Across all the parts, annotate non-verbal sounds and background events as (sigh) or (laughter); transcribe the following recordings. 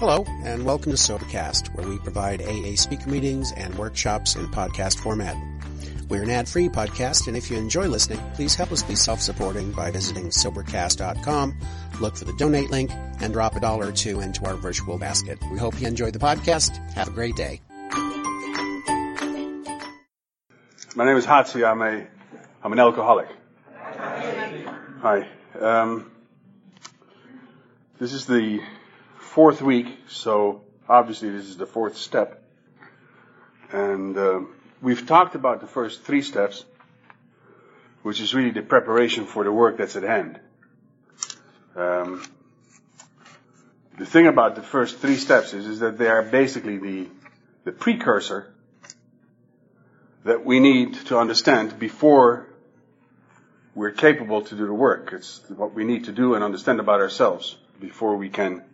Hello, and welcome to Sobercast, where we provide AA speaker meetings and workshops in podcast format. We're an ad-free podcast, and if you enjoy listening, please help us be self-supporting by visiting Sobercast.com, look for the donate link, and drop a dollar or two into our virtual basket. We hope you enjoy the podcast. Have a great day. My name is Hotse. I'm a, I'm an alcoholic. Hi. Um, this is the fourth week, so obviously this is the fourth step. And uh, we've talked about the first three steps, which is really the preparation for the work that's at hand. Um, the thing about the first three steps is, is that they are basically the, the precursor that we need to understand before we're capable to do the work. It's what we need to do and understand about ourselves before we can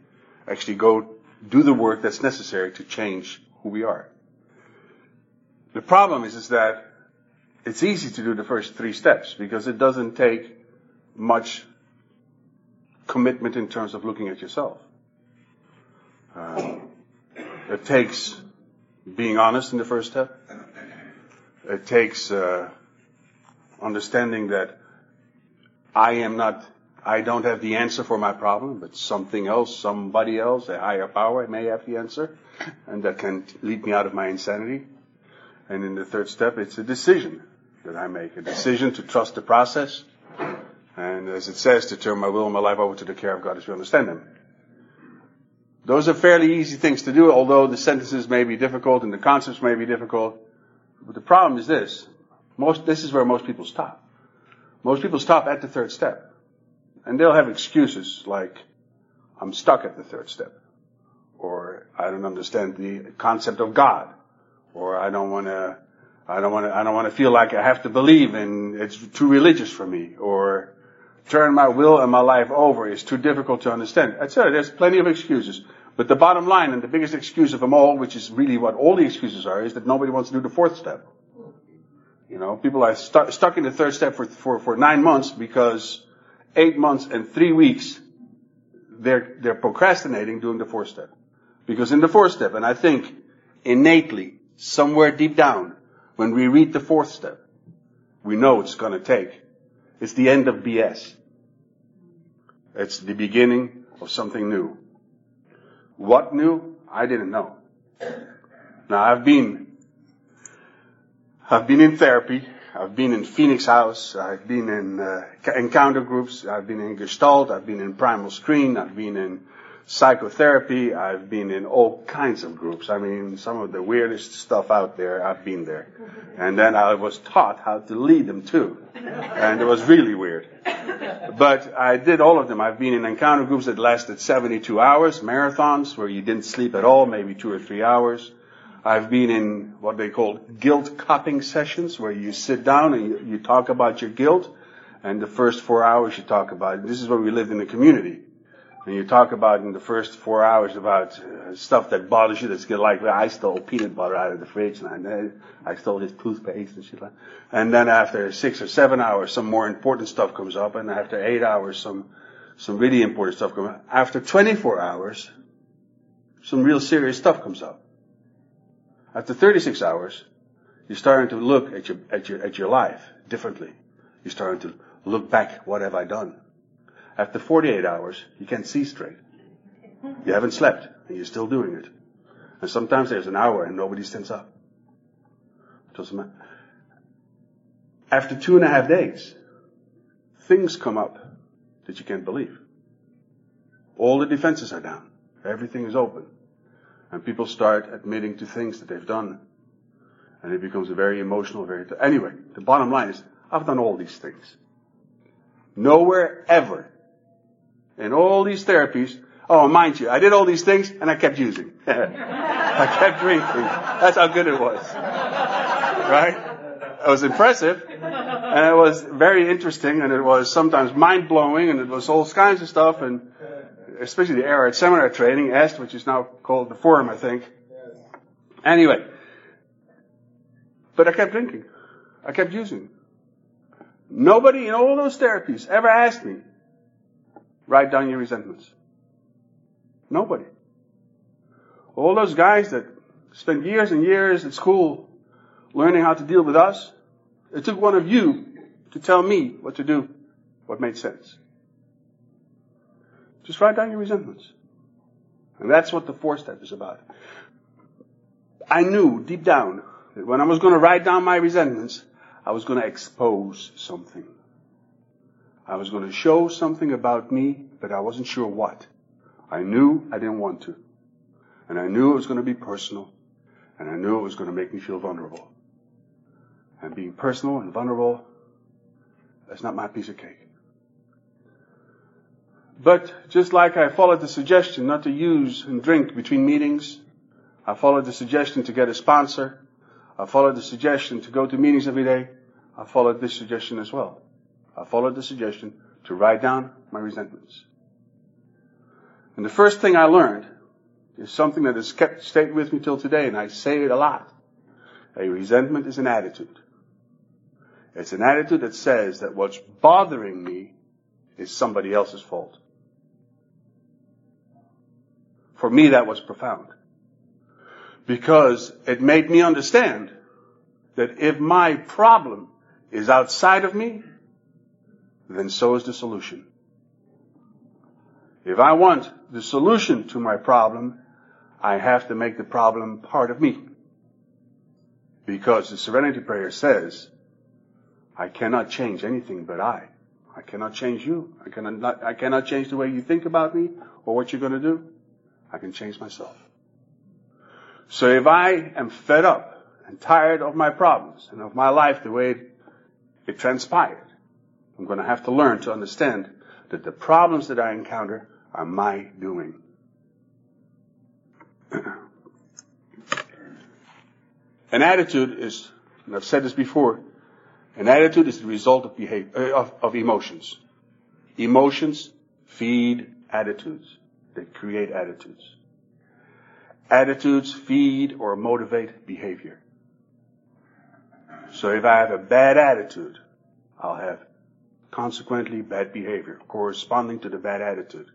actually go do the work that's necessary to change who we are. The problem is, is that it's easy to do the first three steps because it doesn't take much commitment in terms of looking at yourself. Uh, it takes being honest in the first step. It takes uh, understanding that I am not I don't have the answer for my problem, but something else, somebody else, a higher power may have the answer, and that can lead me out of my insanity. And in the third step, it's a decision that I make, a decision to trust the process, and as it says, to turn my will and my life over to the care of God as we understand Him. Those are fairly easy things to do, although the sentences may be difficult and the concepts may be difficult. But the problem is this. Most, this is where most people stop. Most people stop at the third step. And they'll have excuses like, I'm stuck at the third step. Or I don't understand the concept of God. Or I don't want to, I don't want to, I don't want to feel like I have to believe and it's too religious for me. Or turn my will and my life over is too difficult to understand. Etc. There's plenty of excuses. But the bottom line and the biggest excuse of them all, which is really what all the excuses are, is that nobody wants to do the fourth step. You know, people are stu- stuck in the third step for, for, for nine months because eight months and three weeks, they're, they're procrastinating doing the fourth step. Because in the fourth step, and I think innately, somewhere deep down, when we read the fourth step, we know it's gonna take. It's the end of BS. It's the beginning of something new. What new? I didn't know. Now I've been, I've been in therapy I've been in Phoenix House. I've been in uh, encounter groups. I've been in Gestalt. I've been in Primal Scream. I've been in psychotherapy. I've been in all kinds of groups. I mean, some of the weirdest stuff out there, I've been there. And then I was taught how to lead them too. And it was really weird. But I did all of them. I've been in encounter groups that lasted 72 hours, marathons where you didn't sleep at all, maybe two or three hours. I've been in what they call guilt cupping sessions where you sit down and you, you talk about your guilt and the first four hours you talk about, this is where we lived in the community. And you talk about in the first four hours about uh, stuff that bothers you that's good, like I stole peanut butter out of the fridge and I, I stole his toothpaste and shit like And then after six or seven hours, some more important stuff comes up and after eight hours, some, some really important stuff comes up. After 24 hours, some real serious stuff comes up. After 36 hours, you're starting to look at your, at your, at your life differently. You're starting to look back, what have I done? After 48 hours, you can't see straight. You haven't slept, and you're still doing it. And sometimes there's an hour and nobody stands up. Doesn't matter. After two and a half days, things come up that you can't believe. All the defenses are down. Everything is open. And people start admitting to things that they've done. And it becomes a very emotional, very, anyway, the bottom line is, I've done all these things. Nowhere ever in all these therapies, oh, mind you, I did all these things and I kept using. (laughs) I kept drinking. That's how good it was. Right? It was impressive and it was very interesting and it was sometimes mind blowing and it was all kinds of stuff and especially the at seminar training, EST, which is now called the Forum, I think. Anyway. But I kept drinking. I kept using. Nobody in all those therapies ever asked me, write down your resentments. Nobody. All those guys that spent years and years at school learning how to deal with us, it took one of you to tell me what to do, what made sense. Just write down your resentments. And that's what the fourth step is about. I knew deep down that when I was going to write down my resentments, I was going to expose something. I was going to show something about me, but I wasn't sure what. I knew I didn't want to. And I knew it was going to be personal. And I knew it was going to make me feel vulnerable. And being personal and vulnerable, that's not my piece of cake. But just like I followed the suggestion not to use and drink between meetings, I followed the suggestion to get a sponsor, I followed the suggestion to go to meetings every day, I followed this suggestion as well. I followed the suggestion to write down my resentments. And the first thing I learned is something that has kept stayed with me till today, and I say it a lot. A resentment is an attitude. It's an attitude that says that what's bothering me is somebody else's fault. For me, that was profound. Because it made me understand that if my problem is outside of me, then so is the solution. If I want the solution to my problem, I have to make the problem part of me. Because the serenity prayer says, I cannot change anything but I. I cannot change you. I cannot, I cannot change the way you think about me or what you're going to do. I can change myself. So if I am fed up and tired of my problems and of my life the way it, transpired, I'm going to have to learn to understand that the problems that I encounter are my doing. (clears throat) An attitude is, and I've said this before, an attitude is the result of behavior, uh, of, of emotions. Emotions feed attitudes. They create attitudes. Attitudes feed or motivate behavior. So if I have a bad attitude, I'll have consequently bad behavior corresponding to the bad attitude.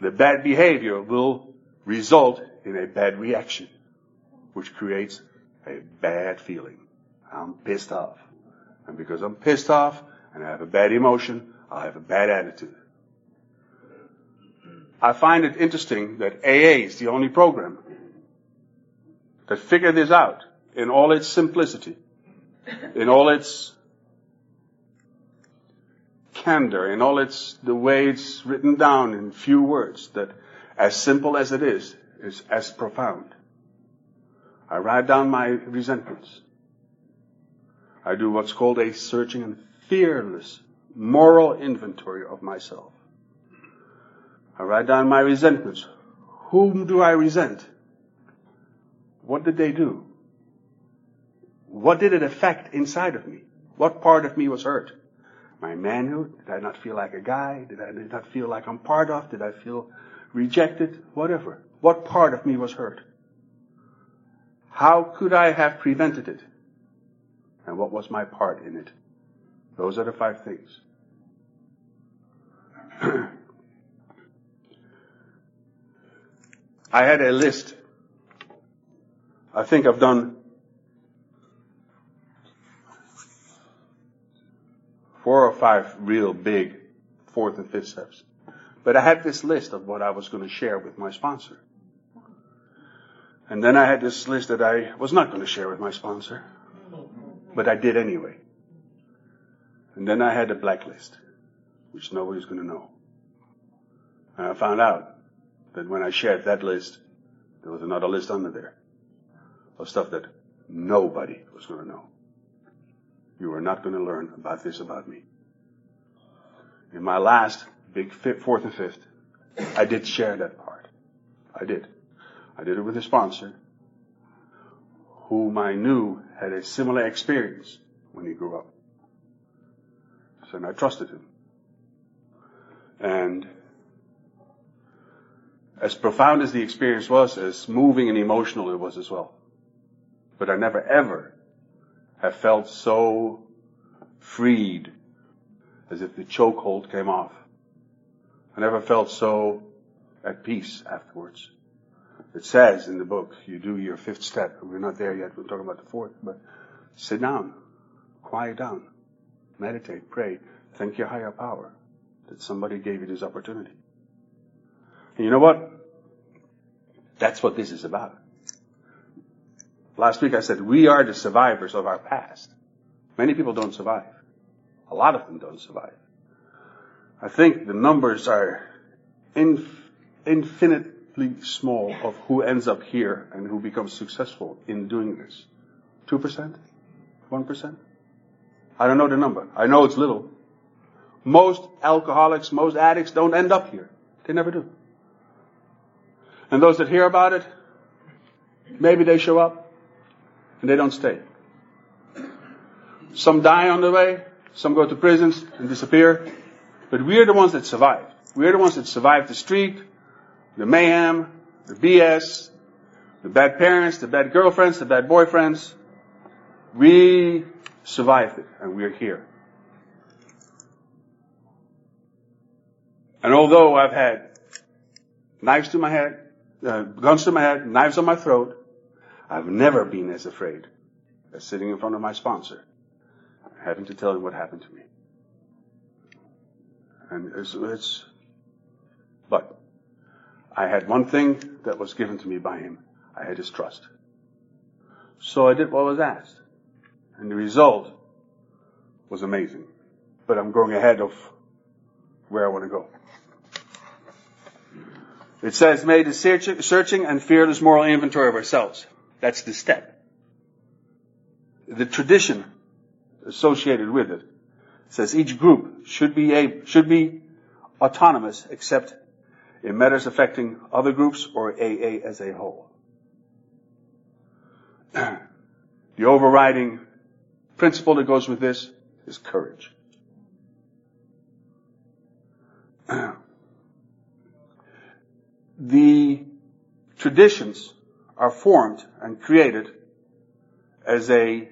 The bad behavior will result in a bad reaction, which creates a bad feeling. I'm pissed off. And because I'm pissed off and I have a bad emotion, I have a bad attitude. I find it interesting that AA is the only program that figured this out in all its simplicity, in all its candor, in all its, the way it's written down in few words, that as simple as it is, is as profound. I write down my resentments. I do what's called a searching and fearless moral inventory of myself. I write down my resentments. Whom do I resent? What did they do? What did it affect inside of me? What part of me was hurt? My manhood? Did I not feel like a guy? Did I not feel like I'm part of? Did I feel rejected? Whatever. What part of me was hurt? How could I have prevented it? And what was my part in it? Those are the five things. (clears throat) I had a list. I think I've done four or five real big fourth and fifth steps. But I had this list of what I was going to share with my sponsor. And then I had this list that I was not going to share with my sponsor, but I did anyway. And then I had a blacklist, which nobody's going to know. And I found out that when I shared that list, there was another list under there of stuff that nobody was going to know. You are not going to learn about this about me. In my last big fifth, fourth and fifth, I did share that part. I did. I did it with a sponsor whom I knew had a similar experience when he grew up. So I trusted him. And as profound as the experience was, as moving and emotional it was as well. But I never ever have felt so freed as if the chokehold came off. I never felt so at peace afterwards. It says in the book, you do your fifth step. We're not there yet. We're talking about the fourth, but sit down, quiet down, meditate, pray, thank your higher power that somebody gave you this opportunity. And you know what? That's what this is about. Last week I said we are the survivors of our past. Many people don't survive. A lot of them don't survive. I think the numbers are inf- infinitely small of who ends up here and who becomes successful in doing this. 2%? 1%? I don't know the number. I know it's little. Most alcoholics, most addicts don't end up here. They never do. And those that hear about it, maybe they show up and they don't stay. Some die on the way, some go to prisons and disappear, but we are the ones that survive. We are the ones that survive the street, the mayhem, the BS, the bad parents, the bad girlfriends, the bad boyfriends. We survived it and we are here. And although I've had knives to my head, uh, guns to my head, knives on my throat, I've never been as afraid as sitting in front of my sponsor, having to tell him what happened to me. And it's, it's, but I had one thing that was given to me by him. I had his trust. So I did what was asked. And the result was amazing. But I'm going ahead of where I want to go. It says, made a searching and fearless moral inventory of ourselves. That's the step. The tradition associated with it says each group should be a, should be autonomous except in matters affecting other groups or AA as a whole. (clears throat) the overriding principle that goes with this is courage. (clears throat) the traditions are formed and created as a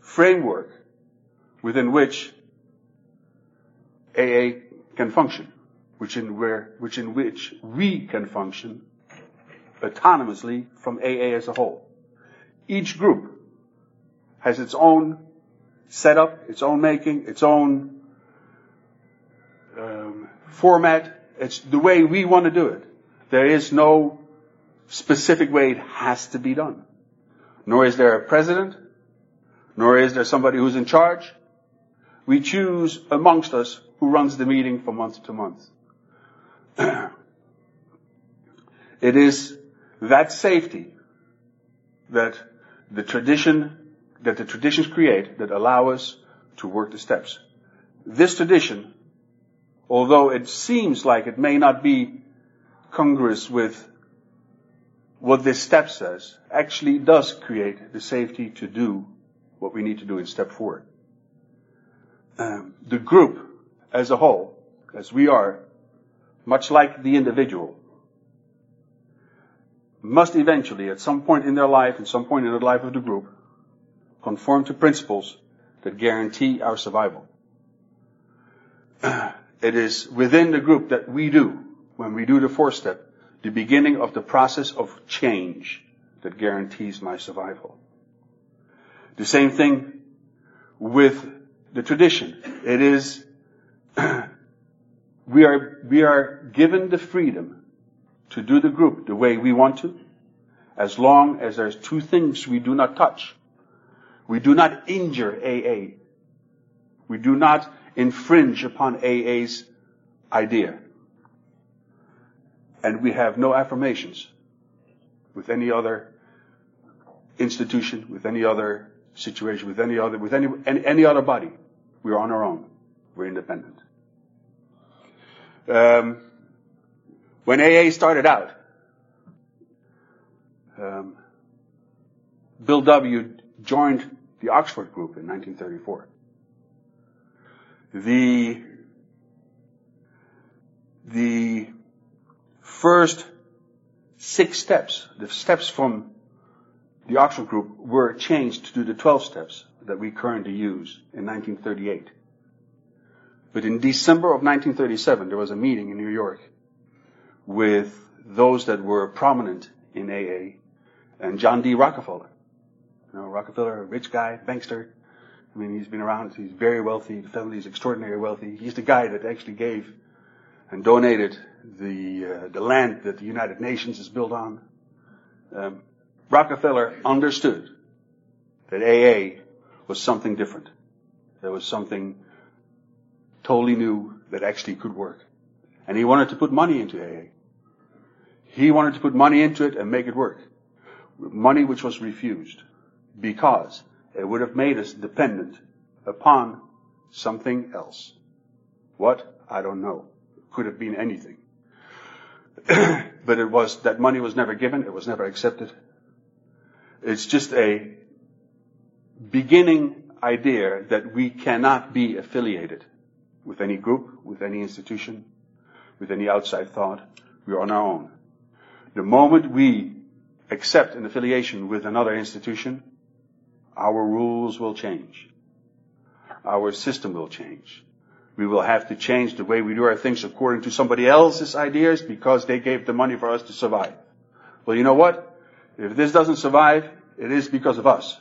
framework within which AA can function, which in where, which in which we can function autonomously from AA as a whole. Each group has its own setup, its own making, its own um, format. It's the way we want to do it. There is no specific way it has to be done. Nor is there a president, nor is there somebody who's in charge. We choose amongst us who runs the meeting from month to month. (clears throat) it is that safety that the tradition, that the traditions create that allow us to work the steps. This tradition, although it seems like it may not be congruous with what this step says, actually does create the safety to do what we need to do in step four. Um, the group as a whole, as we are, much like the individual, must eventually, at some point in their life, at some point in the life of the group, conform to principles that guarantee our survival. (clears throat) It is within the group that we do when we do the fourth step, the beginning of the process of change that guarantees my survival. The same thing with the tradition. It is, (clears throat) we are, we are given the freedom to do the group the way we want to, as long as there's two things we do not touch. We do not injure AA. We do not infringe upon AA's idea and we have no affirmations with any other institution, with any other situation, with any other, with any, any, any other body. We're on our own. We're independent. Um, when AA started out, um, Bill W. joined the Oxford group in 1934. The, the first six steps, the steps from the Oxford Group were changed to the 12 steps that we currently use in 1938. But in December of 1937, there was a meeting in New York with those that were prominent in AA and John D. Rockefeller. You know, Rockefeller, a rich guy, bankster. I mean, he's been around. He's very wealthy. The family is extraordinarily wealthy. He's the guy that actually gave and donated the uh, the land that the United Nations is built on. Um, Rockefeller understood that AA was something different. There was something totally new that actually could work. And he wanted to put money into AA. He wanted to put money into it and make it work. Money which was refused because it would have made us dependent upon something else. What? I don't know. Could have been anything. (clears throat) but it was, that money was never given, it was never accepted. It's just a beginning idea that we cannot be affiliated with any group, with any institution, with any outside thought. We are on our own. The moment we accept an affiliation with another institution, our rules will change. Our system will change. We will have to change the way we do our things according to somebody else's ideas because they gave the money for us to survive. Well, you know what? If this doesn't survive, it is because of us.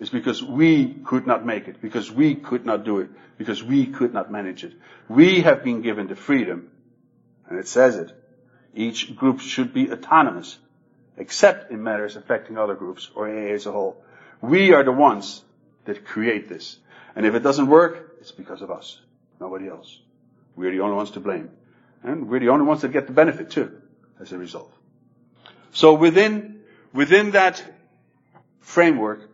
It's because we could not make it, because we could not do it, because we could not manage it. We have been given the freedom, and it says it. Each group should be autonomous, except in matters affecting other groups or AA as a whole. We are the ones that create this. And if it doesn't work, it's because of us. Nobody else. We're the only ones to blame. And we're the only ones that get the benefit too, as a result. So within, within that framework,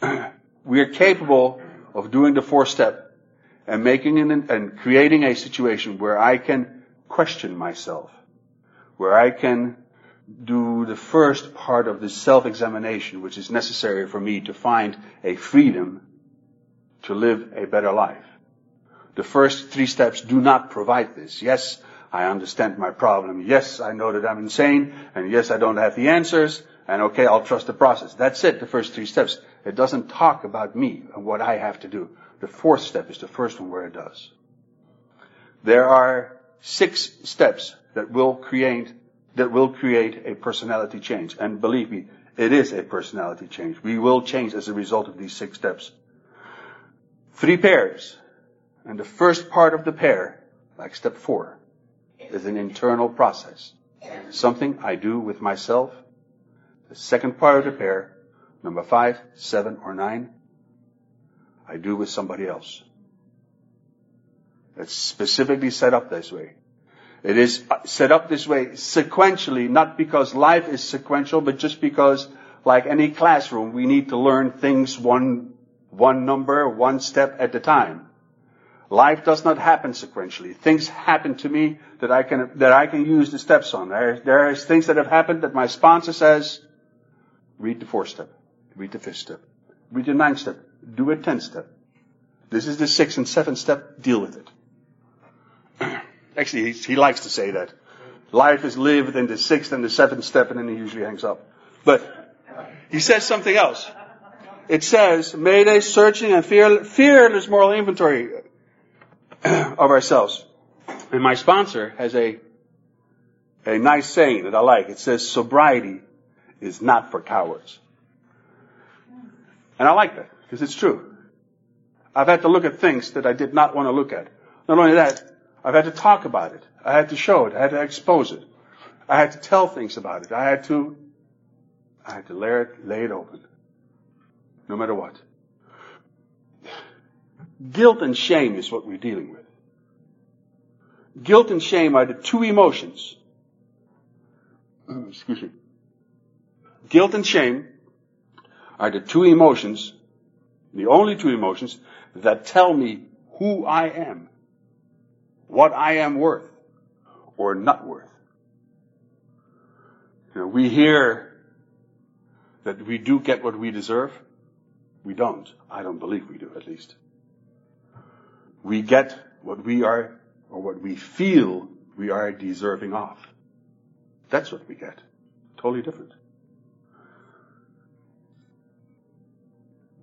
(clears throat) we are capable of doing the four step and making an, and creating a situation where I can question myself, where I can do the first part of the self-examination, which is necessary for me to find a freedom to live a better life. The first three steps do not provide this. Yes, I understand my problem. Yes, I know that I'm insane. And yes, I don't have the answers. And okay, I'll trust the process. That's it, the first three steps. It doesn't talk about me and what I have to do. The fourth step is the first one where it does. There are six steps that will create, that will create a personality change. And believe me, it is a personality change. We will change as a result of these six steps. Three pairs. And the first part of the pair, like step four, is an internal process. Something I do with myself. The second part of the pair, number five, seven, or nine, I do with somebody else. It's specifically set up this way. It is set up this way sequentially, not because life is sequential, but just because, like any classroom, we need to learn things one, one number, one step at a time. Life does not happen sequentially. Things happen to me that I can, that I can use the steps on. There, there is things that have happened that my sponsor says, read the fourth step, read the fifth step, read the ninth step, do a tenth step. This is the sixth and seventh step, deal with it. (clears throat) Actually, he, he likes to say that. Life is lived in the sixth and the seventh step and then he usually hangs up. But he says something else. It says, made a searching and fearless moral inventory (clears throat) of ourselves. And my sponsor has a, a nice saying that I like. It says, sobriety is not for cowards. And I like that because it's true. I've had to look at things that I did not want to look at. Not only that, I've had to talk about it. I had to show it. I had to expose it. I had to tell things about it. I had to, I had to lay it, lay it open. No matter what. Guilt and shame is what we're dealing with. Guilt and shame are the two emotions. (clears throat) Excuse me. Guilt and shame are the two emotions, the only two emotions that tell me who I am, what I am worth or not worth. You know, we hear that we do get what we deserve. We don't. I don't believe we do, at least. We get what we are, or what we feel we are deserving of. That's what we get. Totally different.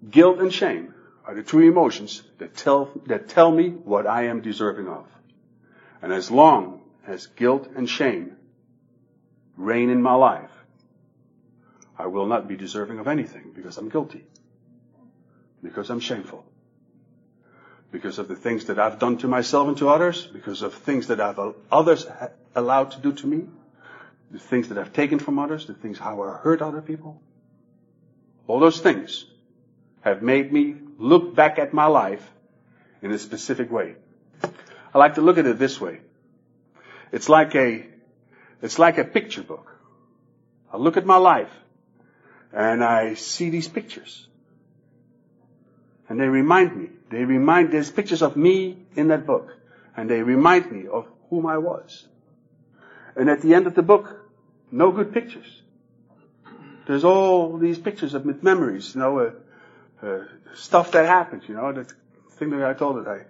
Guilt and shame are the two emotions that tell, that tell me what I am deserving of. And as long as guilt and shame reign in my life, I will not be deserving of anything because I'm guilty. Because I'm shameful. Because of the things that I've done to myself and to others. Because of things that I've others allowed to do to me. The things that I've taken from others. The things how I hurt other people. All those things have made me look back at my life in a specific way. I like to look at it this way. It's like a, it's like a picture book. I look at my life and I see these pictures. And they remind me, they remind, there's pictures of me in that book. And they remind me of whom I was. And at the end of the book, no good pictures. There's all these pictures of memories, you know, uh, uh, stuff that happened, you know, the thing that I told it, I,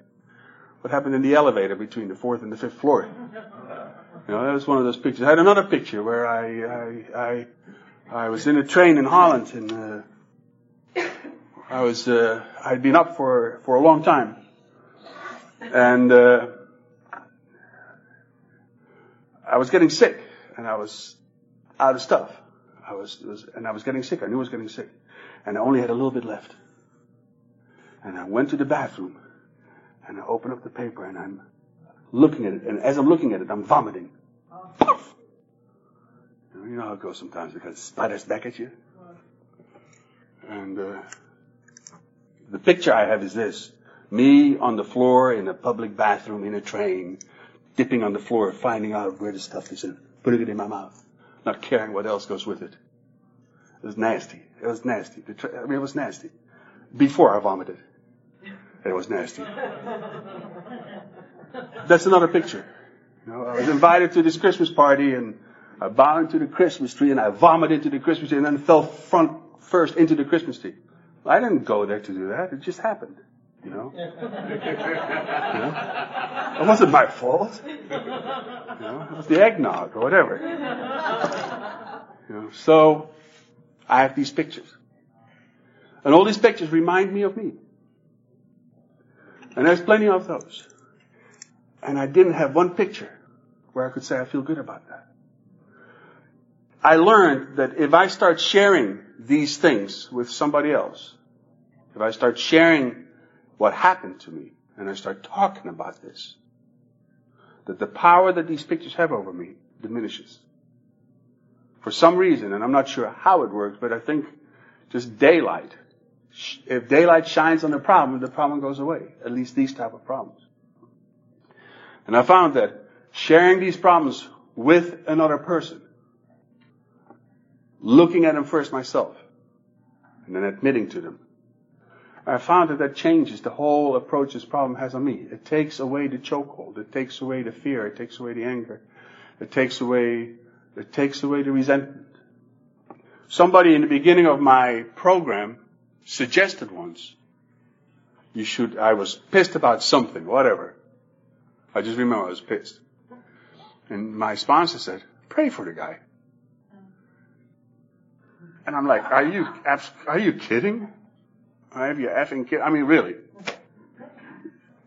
what happened in the elevator between the fourth and the fifth floor. You know, that was one of those pictures. I had another picture where I, I, I, I was in a train in Holland and, uh, I was, uh, I'd been up for, for a long time. And, uh, I was getting sick and I was out of stuff. I was, was, and I was getting sick. I knew I was getting sick. And I only had a little bit left. And I went to the bathroom and I opened up the paper and I'm looking at it. And as I'm looking at it, I'm vomiting. Puff! You know how it goes sometimes because spiders back at you. And uh, the picture I have is this: me on the floor in a public bathroom in a train, dipping on the floor, finding out where the stuff is and putting it in my mouth, not caring what else goes with it. It was nasty. It was nasty. Tra- I mean, it was nasty. Before I vomited, it was nasty. That's another picture. You know, I was invited to this Christmas party and I bowed into the Christmas tree and I vomited into the Christmas tree and then fell front first into the Christmas tree. I didn't go there to do that. It just happened. You know? (laughs) you know? It wasn't my fault. You know? It was the eggnog or whatever. You know? So, I have these pictures. And all these pictures remind me of me. And there's plenty of those. And I didn't have one picture where I could say I feel good about that. I learned that if I start sharing these things with somebody else, if I start sharing what happened to me and I start talking about this, that the power that these pictures have over me diminishes. For some reason, and I'm not sure how it works, but I think just daylight. If daylight shines on the problem, the problem goes away. At least these type of problems. And I found that sharing these problems with another person, looking at them first myself, and then admitting to them, I found that that changes the whole approach this problem has on me. It takes away the chokehold. It takes away the fear. It takes away the anger. It takes away, it takes away the resentment. Somebody in the beginning of my program suggested once, you should, I was pissed about something, whatever. I just remember I was pissed. And my sponsor said, pray for the guy. And I'm like, are you, are you kidding? Are you effing kidding? I mean, really.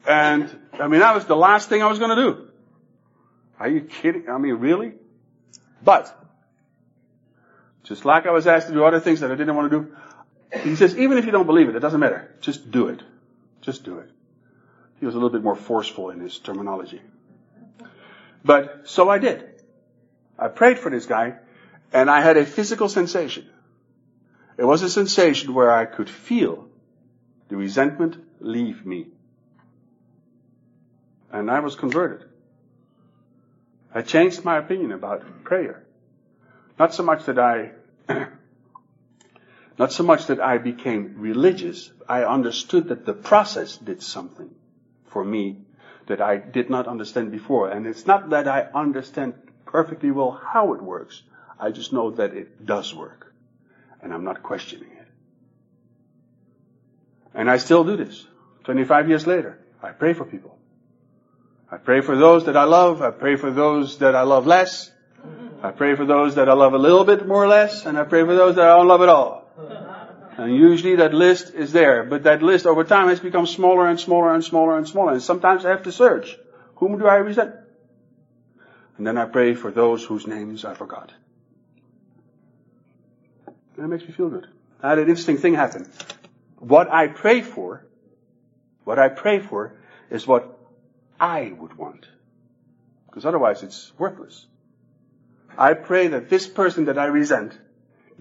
And, I mean, that was the last thing I was going to do. Are you kidding? I mean, really? But, just like I was asked to do other things that I didn't want to do, he says, even if you don't believe it, it doesn't matter. Just do it. Just do it. He was a little bit more forceful in his terminology. But, so I did. I prayed for this guy, and I had a physical sensation. It was a sensation where I could feel the resentment leave me. And I was converted. I changed my opinion about prayer. Not so much that I, (clears throat) not so much that I became religious. I understood that the process did something for me that I did not understand before. And it's not that I understand perfectly well how it works. I just know that it does work. And I'm not questioning it. And I still do this. 25 years later, I pray for people. I pray for those that I love. I pray for those that I love less. I pray for those that I love a little bit more or less. And I pray for those that I don't love at all. And usually that list is there, but that list over time has become smaller and smaller and smaller and smaller. And sometimes I have to search. Whom do I resent? And then I pray for those whose names I forgot. And it makes me feel good. I had an interesting thing happen. What I pray for, what I pray for is what I would want. Because otherwise it's worthless. I pray that this person that I resent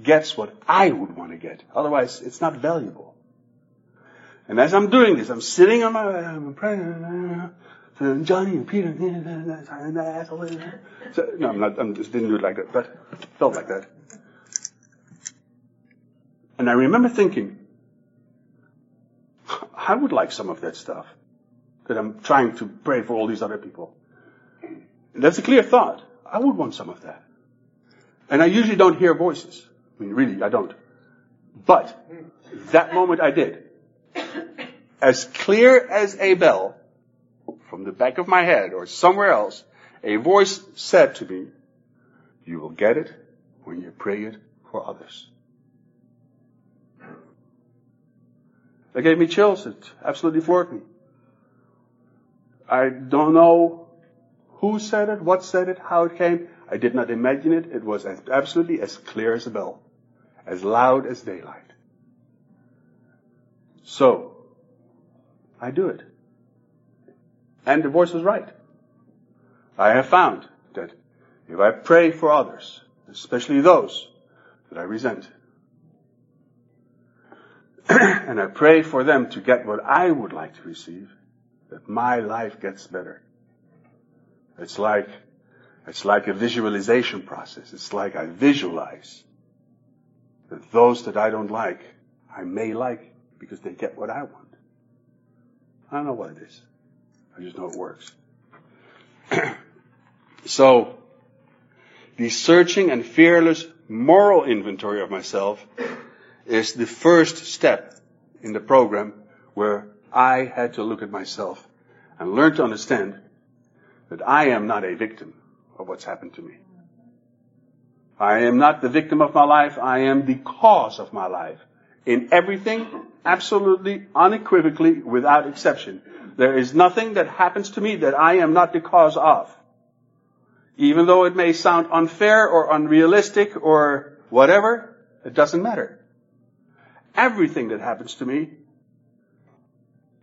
gets what I would want to get. Otherwise it's not valuable. And as I'm doing this, I'm sitting on my, I'm praying, uh, Johnny and Peter, and asshole. So, no, I'm not, I just didn't do it like that, but felt like that. And I remember thinking, I would like some of that stuff that I'm trying to pray for all these other people. And that's a clear thought. I would want some of that. And I usually don't hear voices. I mean, really, I don't. But that moment I did. As clear as a bell from the back of my head or somewhere else, a voice said to me, you will get it when you pray it for others. That gave me chills. It absolutely floored me. I don't know who said it, what said it, how it came. I did not imagine it. It was as, absolutely as clear as a bell, as loud as daylight. So, I do it. And the voice was right. I have found that if I pray for others, especially those that I resent, (clears throat) and I pray for them to get what I would like to receive, that my life gets better. It's like, it's like a visualization process. It's like I visualize that those that I don't like, I may like because they get what I want. I don't know what it is. I just know it works. (clears throat) so, the searching and fearless moral inventory of myself is the first step in the program where I had to look at myself and learn to understand that I am not a victim of what's happened to me. I am not the victim of my life. I am the cause of my life. In everything, absolutely, unequivocally, without exception. There is nothing that happens to me that I am not the cause of. Even though it may sound unfair or unrealistic or whatever, it doesn't matter. Everything that happens to me,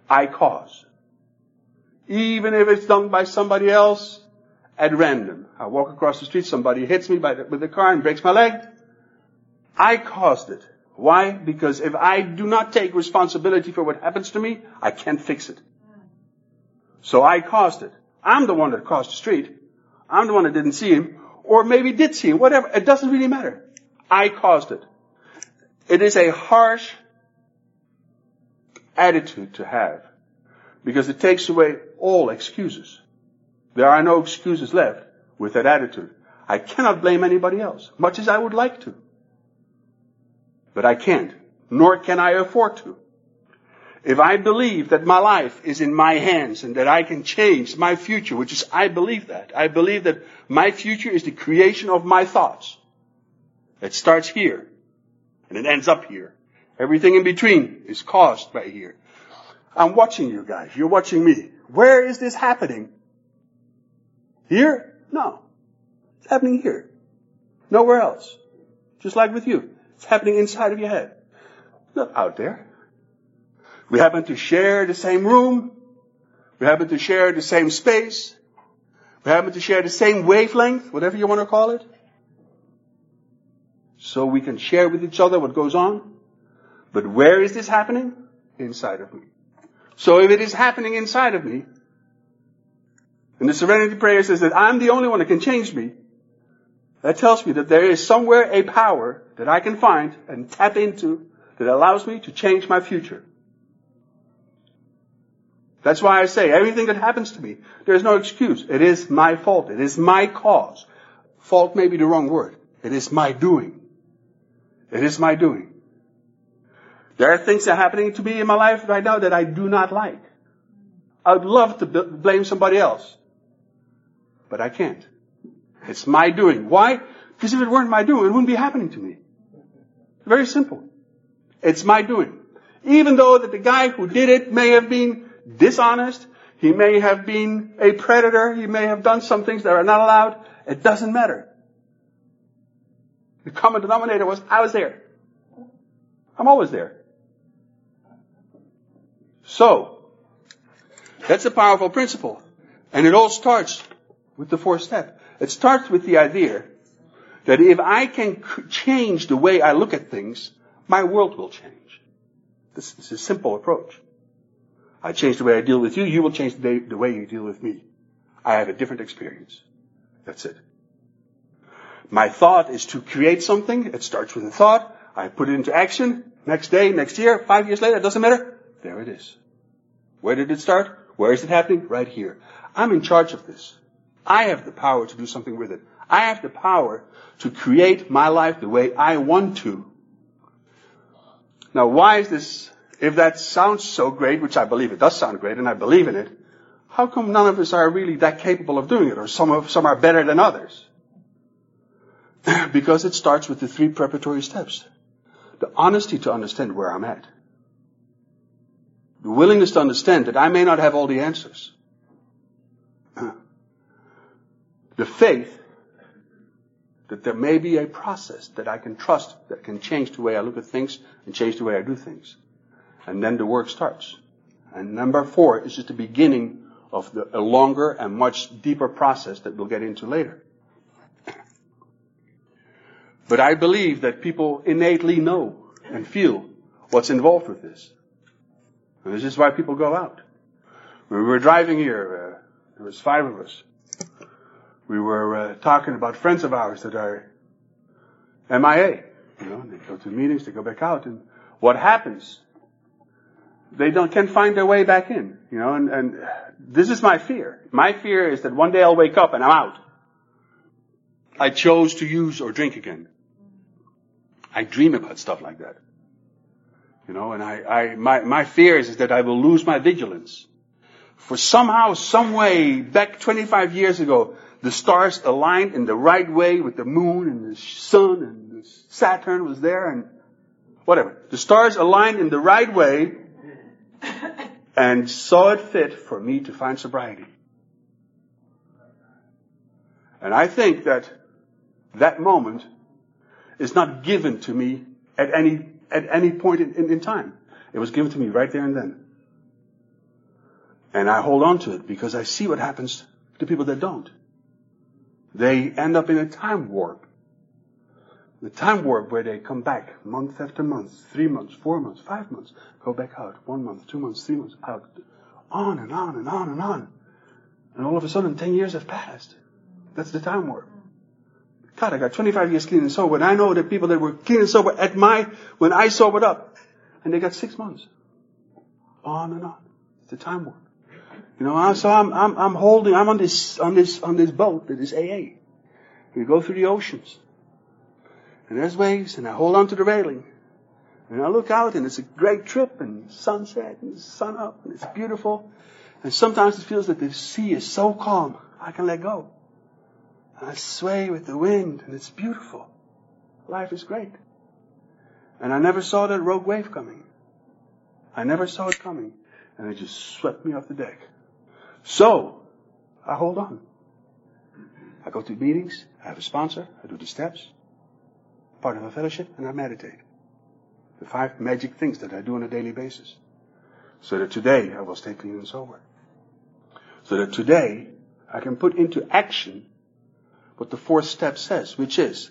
I cause. Even if it's done by somebody else at random. I walk across the street, somebody hits me the, with a car and breaks my leg. I caused it. Why? Because if I do not take responsibility for what happens to me, I can't fix it. So I caused it. I'm the one that caused the street. I'm the one that didn't see him, or maybe did see him, whatever. It doesn't really matter. I caused it. It is a harsh attitude to have because it takes away all excuses. There are no excuses left with that attitude. I cannot blame anybody else, much as I would like to. But I can't, nor can I afford to. If I believe that my life is in my hands and that I can change my future, which is, I believe that. I believe that my future is the creation of my thoughts. It starts here and it ends up here. Everything in between is caused by here. I'm watching you guys. You're watching me. Where is this happening? Here? No. It's happening here. Nowhere else. Just like with you. It's happening inside of your head. Not out there. We happen to share the same room. We happen to share the same space. We happen to share the same wavelength, whatever you want to call it. So we can share with each other what goes on. But where is this happening? Inside of me. So if it is happening inside of me, and the serenity prayer says that I'm the only one that can change me, that tells me that there is somewhere a power that I can find and tap into that allows me to change my future. That's why I say everything that happens to me, there's no excuse. It is my fault. It is my cause. Fault may be the wrong word. It is my doing. It is my doing. There are things that are happening to me in my life right now that I do not like. I would love to blame somebody else. But I can't. It's my doing. Why? Because if it weren't my doing, it wouldn't be happening to me. Very simple. It's my doing. Even though that the guy who did it may have been dishonest, he may have been a predator, he may have done some things that are not allowed, it doesn't matter. The common denominator was, I was there. I'm always there. So, that's a powerful principle. And it all starts with the fourth step. It starts with the idea that if I can change the way I look at things, my world will change. This is a simple approach. I change the way I deal with you, you will change the, the way you deal with me. I have a different experience. That's it. My thought is to create something. It starts with a thought. I put it into action. Next day, next year, five years later, it doesn't matter. There it is. Where did it start? Where is it happening? Right here. I'm in charge of this. I have the power to do something with it. I have the power to create my life the way I want to. Now, why is this, if that sounds so great, which I believe it does sound great, and I believe in it, how come none of us are really that capable of doing it, or some of, some are better than others? (clears throat) because it starts with the three preparatory steps. The honesty to understand where I'm at. The willingness to understand that I may not have all the answers. (clears throat) The faith that there may be a process that I can trust that can change the way I look at things and change the way I do things. And then the work starts. And number four is just the beginning of the, a longer and much deeper process that we'll get into later. But I believe that people innately know and feel what's involved with this. And this is why people go out. When we were driving here, uh, there was five of us we were uh, talking about friends of ours that are MIA. You know, they go to meetings, they go back out, and what happens? They don't can't find their way back in. You know, and, and this is my fear. My fear is that one day I'll wake up and I'm out. I chose to use or drink again. I dream about stuff like that. You know, and I, I my, my fear is, is that I will lose my vigilance. For somehow, some way, back 25 years ago, the stars aligned in the right way with the moon and the sun and the Saturn was there and whatever. The stars aligned in the right way (coughs) and saw it fit for me to find sobriety. And I think that that moment is not given to me at any, at any point in, in, in time. It was given to me right there and then. And I hold on to it because I see what happens to people that don't. They end up in a time warp. The time warp where they come back month after month, three months, four months, five months, go back out, one month, two months, three months, out, on and on and on and on. And all of a sudden, 10 years have passed. That's the time warp. God, I got 25 years clean and sober, and I know the people that were clean and sober at my, when I sobered up, and they got six months. On and on. It's the time warp. You know, so I'm, I'm, I'm holding, I'm on this, on this, on this boat that is AA. We go through the oceans. And there's waves, and I hold on to the railing. And I look out, and it's a great trip, and sunset, and sun up, and it's beautiful. And sometimes it feels that the sea is so calm, I can let go. And I sway with the wind, and it's beautiful. Life is great. And I never saw that rogue wave coming. I never saw it coming. And it just swept me off the deck. So, I hold on. I go to meetings, I have a sponsor, I do the steps, part of a fellowship, and I meditate. The five magic things that I do on a daily basis. So that today I will stay clean and sober. So that today I can put into action what the fourth step says, which is,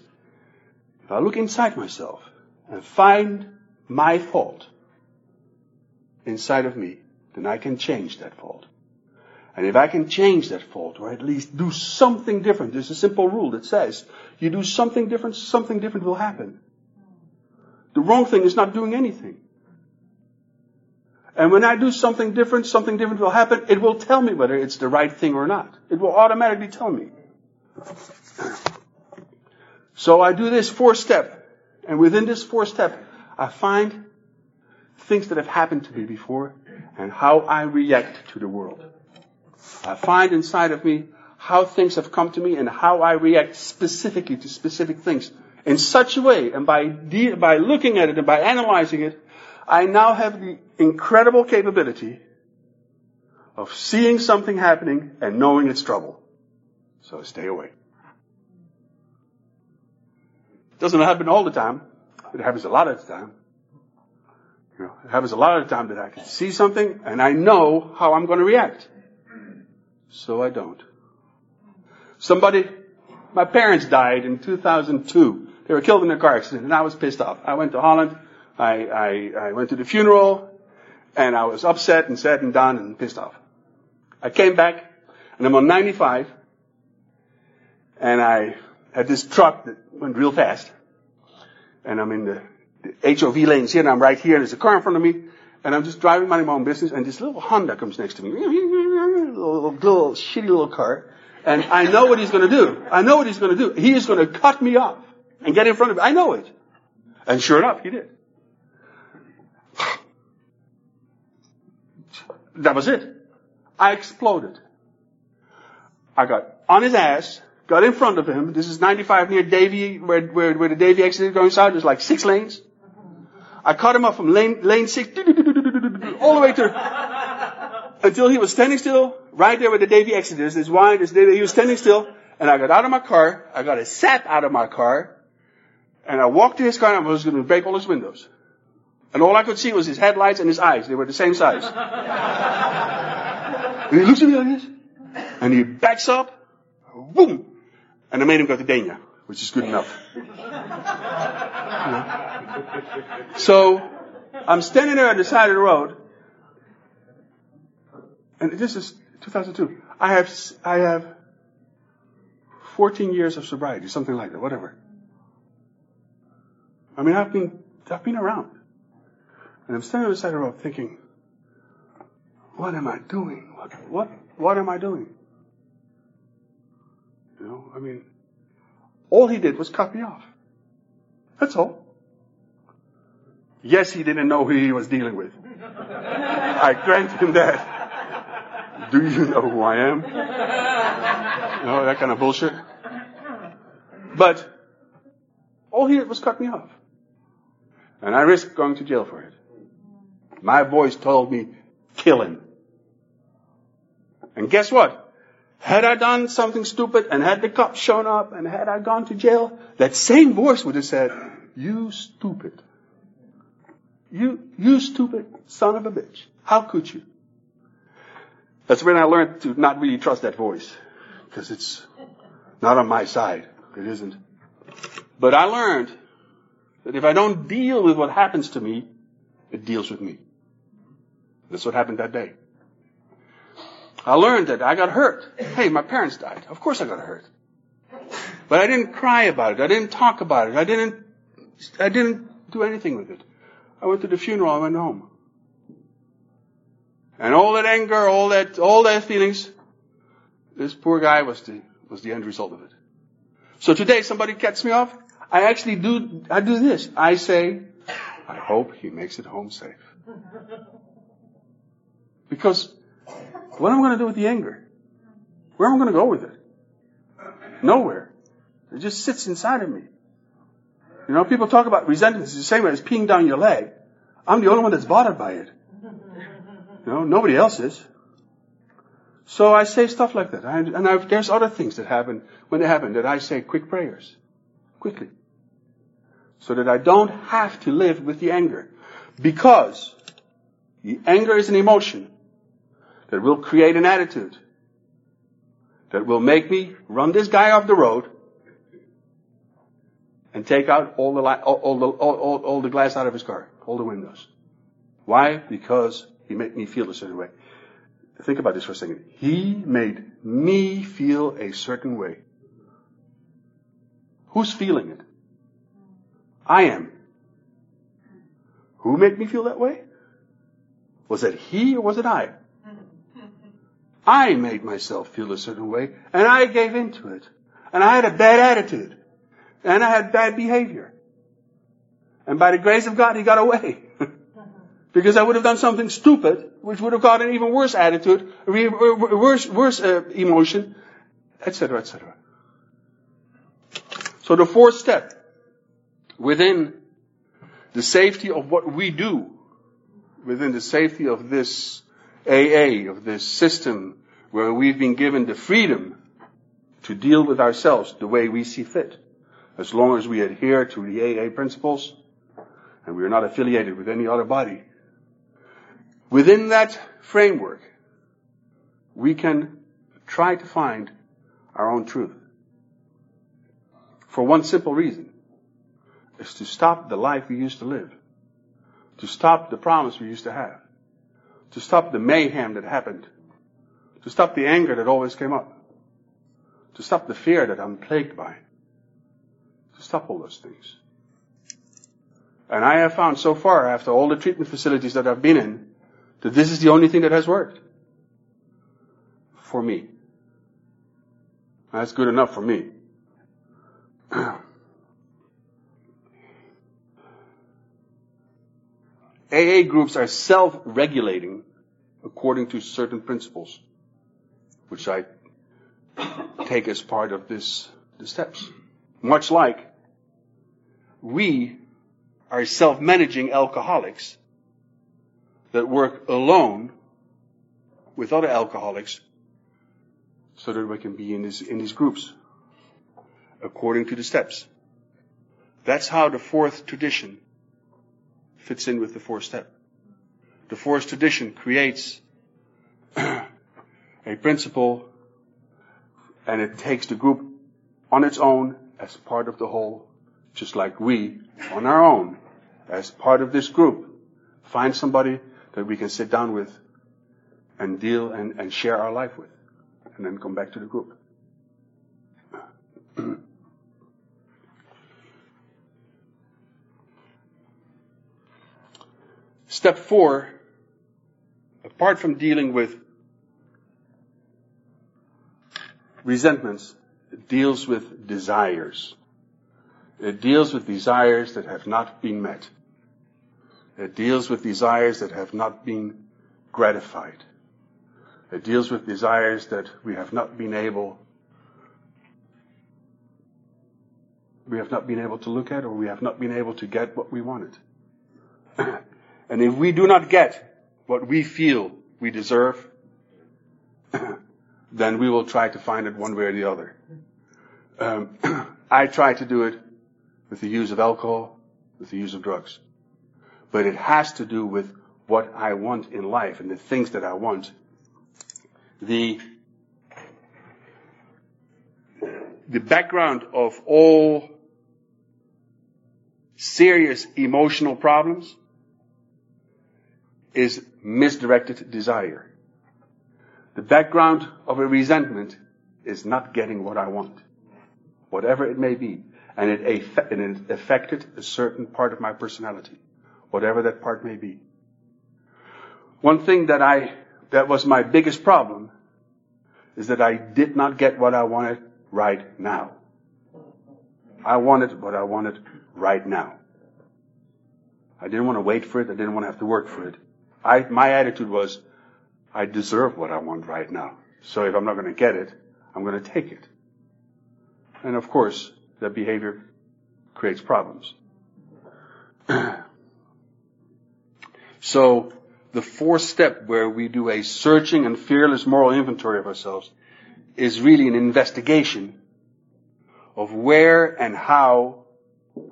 if I look inside myself and find my fault inside of me, then I can change that fault. And if I can change that fault, or at least do something different, there's a simple rule that says, you do something different, something different will happen. The wrong thing is not doing anything. And when I do something different, something different will happen. It will tell me whether it's the right thing or not. It will automatically tell me. So I do this four step. And within this four step, I find things that have happened to me before and how I react to the world. I find inside of me how things have come to me and how I react specifically to specific things in such a way, and by, de- by looking at it and by analyzing it, I now have the incredible capability of seeing something happening and knowing it's trouble. So stay away. Doesn't happen all the time. It happens a lot of the time. You know, it happens a lot of the time that I can see something and I know how I'm going to react. So I don't. Somebody, my parents died in 2002. They were killed in a car accident and I was pissed off. I went to Holland. I, I, I went to the funeral and I was upset and sad and done and pissed off. I came back and I'm on 95 and I had this truck that went real fast and I'm in the, the HOV lanes here and I'm right here and there's a car in front of me and I'm just driving my own business and this little Honda comes next to me. Little, little shitty little car. And I know what he's to do. I know what he's to do. He is to cut me off and get in front of me. I know it. And sure enough, he did. That was it. I exploded. I got on his ass, got in front of him. This is 95 near Davie, where, where, where the Davie exit is going south. There's like six lanes. I cut him off from lane, lane six, all the way to, until he was standing still, right there where the Davie exit is. This wine, this Davie, he was standing still, and I got out of my car, I got a sap out of my car, and I walked to his car and I was going to break all his windows. And all I could see was his headlights and his eyes. They were the same size. and he looks at me like this. And he backs up. Boom. And I made him go to Dania, which is good enough. (laughs) So, I'm standing there at the side of the road. And this is 2002. I have, I have 14 years of sobriety, something like that, whatever. I mean, I've been, I've been around. And I'm standing on the side of the road thinking, what am I doing? What, what, what am I doing? You know, I mean, all he did was cut me off. That's all. Yes, he didn't know who he was dealing with. (laughs) I grant him that. Do you know who I am? You know, that kind of bullshit. But all he did was cut me off. And I risked going to jail for it. My voice told me, kill him. And guess what? Had I done something stupid and had the cops shown up and had I gone to jail, that same voice would have said, you stupid. You, you stupid son of a bitch. How could you? That's when I learned to not really trust that voice. Because it's not on my side. It isn't. But I learned that if I don't deal with what happens to me, it deals with me. That's what happened that day. I learned that I got hurt. Hey, my parents died. Of course I got hurt. But I didn't cry about it. I didn't talk about it. I didn't, I didn't do anything with it. I went to the funeral. I went home. And all that anger, all that, all that feelings, this poor guy was the, was the end result of it. So today somebody cuts me off. I actually do, I do this. I say, I hope he makes it home safe. Because what am I going to do with the anger? Where am I going to go with it? Nowhere. It just sits inside of me. You know, people talk about resentment. The same way as peeing down your leg. I'm the only one that's bothered by it. You know, nobody else is. So I say stuff like that. I, and I've, there's other things that happen when they happen that I say quick prayers. Quickly. So that I don't have to live with the anger. Because the anger is an emotion that will create an attitude that will make me run this guy off the road and take out all the, all, all the, all, all the glass out of his car, all the windows. Why? Because he made me feel a certain way. Think about this for a second. He made me feel a certain way. Who's feeling it? I am. Who made me feel that way? Was it he or was it I? I made myself feel a certain way, and I gave into it. And I had a bad attitude. And I had bad behavior. And by the grace of God, he got away. (laughs) because I would have done something stupid, which would have got an even worse attitude, worse, worse uh, emotion, etc., etc. So the fourth step within the safety of what we do, within the safety of this AA, of this system where we've been given the freedom to deal with ourselves the way we see fit. As long as we adhere to the AA principles and we are not affiliated with any other body. Within that framework, we can try to find our own truth. For one simple reason, is to stop the life we used to live. To stop the promise we used to have. To stop the mayhem that happened. To stop the anger that always came up. To stop the fear that I'm plagued by. To stop all those things. And I have found so far, after all the treatment facilities that I've been in, that this is the only thing that has worked. For me. That's good enough for me. (clears throat) AA groups are self-regulating according to certain principles, which I take as part of this, the steps. Much like we are self-managing alcoholics that work alone with other alcoholics so that we can be in, this, in these groups according to the steps. That's how the fourth tradition fits in with the fourth step. The fourth tradition creates (clears throat) a principle and it takes the group on its own as part of the whole, just like we on our own as part of this group find somebody that we can sit down with and deal and, and share our life with and then come back to the group. (clears throat) Step four, apart from dealing with resentments, it deals with desires. It deals with desires that have not been met. It deals with desires that have not been gratified. It deals with desires that we have not been able we have not been able to look at or we have not been able to get what we wanted. (clears throat) and if we do not get what we feel we deserve, (clears throat) then we will try to find it one way or the other. Um, (clears throat) I try to do it with the use of alcohol, with the use of drugs. But it has to do with what I want in life and the things that I want the the background of all serious emotional problems is misdirected desire. The background of a resentment is not getting what I want, whatever it may be. And it, and it affected a certain part of my personality, whatever that part may be. One thing that I that was my biggest problem is that I did not get what I wanted right now. I wanted what I wanted right now. I didn't want to wait for it. I didn't want to have to work for it. I, my attitude was, I deserve what I want right now. So if I'm not going to get it, I'm going to take it. And of course, that behavior creates problems. (clears throat) so the fourth step where we do a searching and fearless moral inventory of ourselves is really an investigation of where and how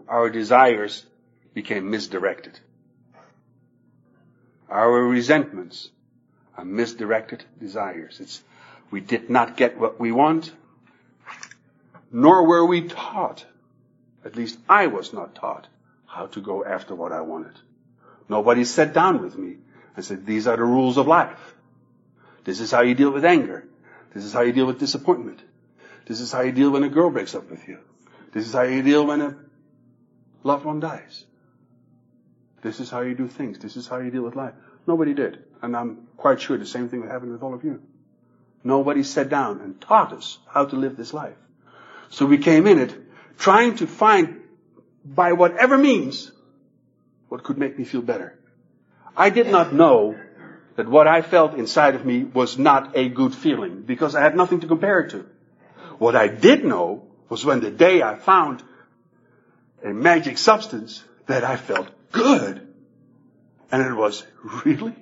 our desires became misdirected. Our resentments are misdirected desires. It's, we did not get what we want, nor were we taught, at least I was not taught, how to go after what I wanted. Nobody sat down with me and said, these are the rules of life. This is how you deal with anger. This is how you deal with disappointment. This is how you deal when a girl breaks up with you. This is how you deal when a loved one dies. This is how you do things. This is how you deal with life. Nobody did. And I'm quite sure the same thing would happen with all of you. Nobody sat down and taught us how to live this life. So we came in it trying to find, by whatever means, what could make me feel better. I did not know that what I felt inside of me was not a good feeling because I had nothing to compare it to. What I did know was when the day I found a magic substance that I felt good. And it was, really?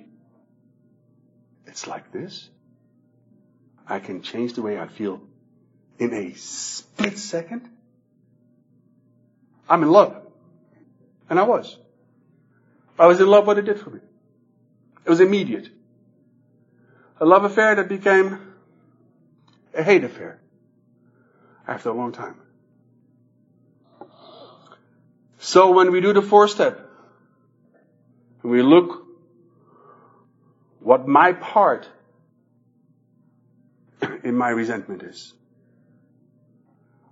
It's like this? I can change the way I feel in a split second? I'm in love. And I was. I was in love what it did for me. It was immediate. A love affair that became a hate affair after a long time. So when we do the four step, we look what my part in my resentment is.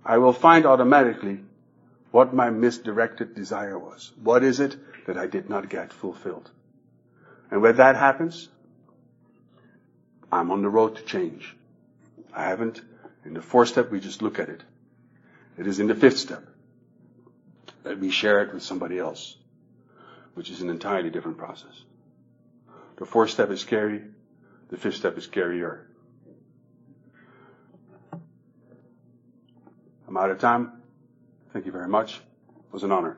I will find automatically what my misdirected desire was. What is it that I did not get fulfilled? And when that happens, I'm on the road to change. I haven't, in the fourth step, we just look at it. It is in the fifth step. Let me share it with somebody else, which is an entirely different process. The fourth step is scary. The fifth step is scarier. I'm out of time. Thank you very much. It was an honor.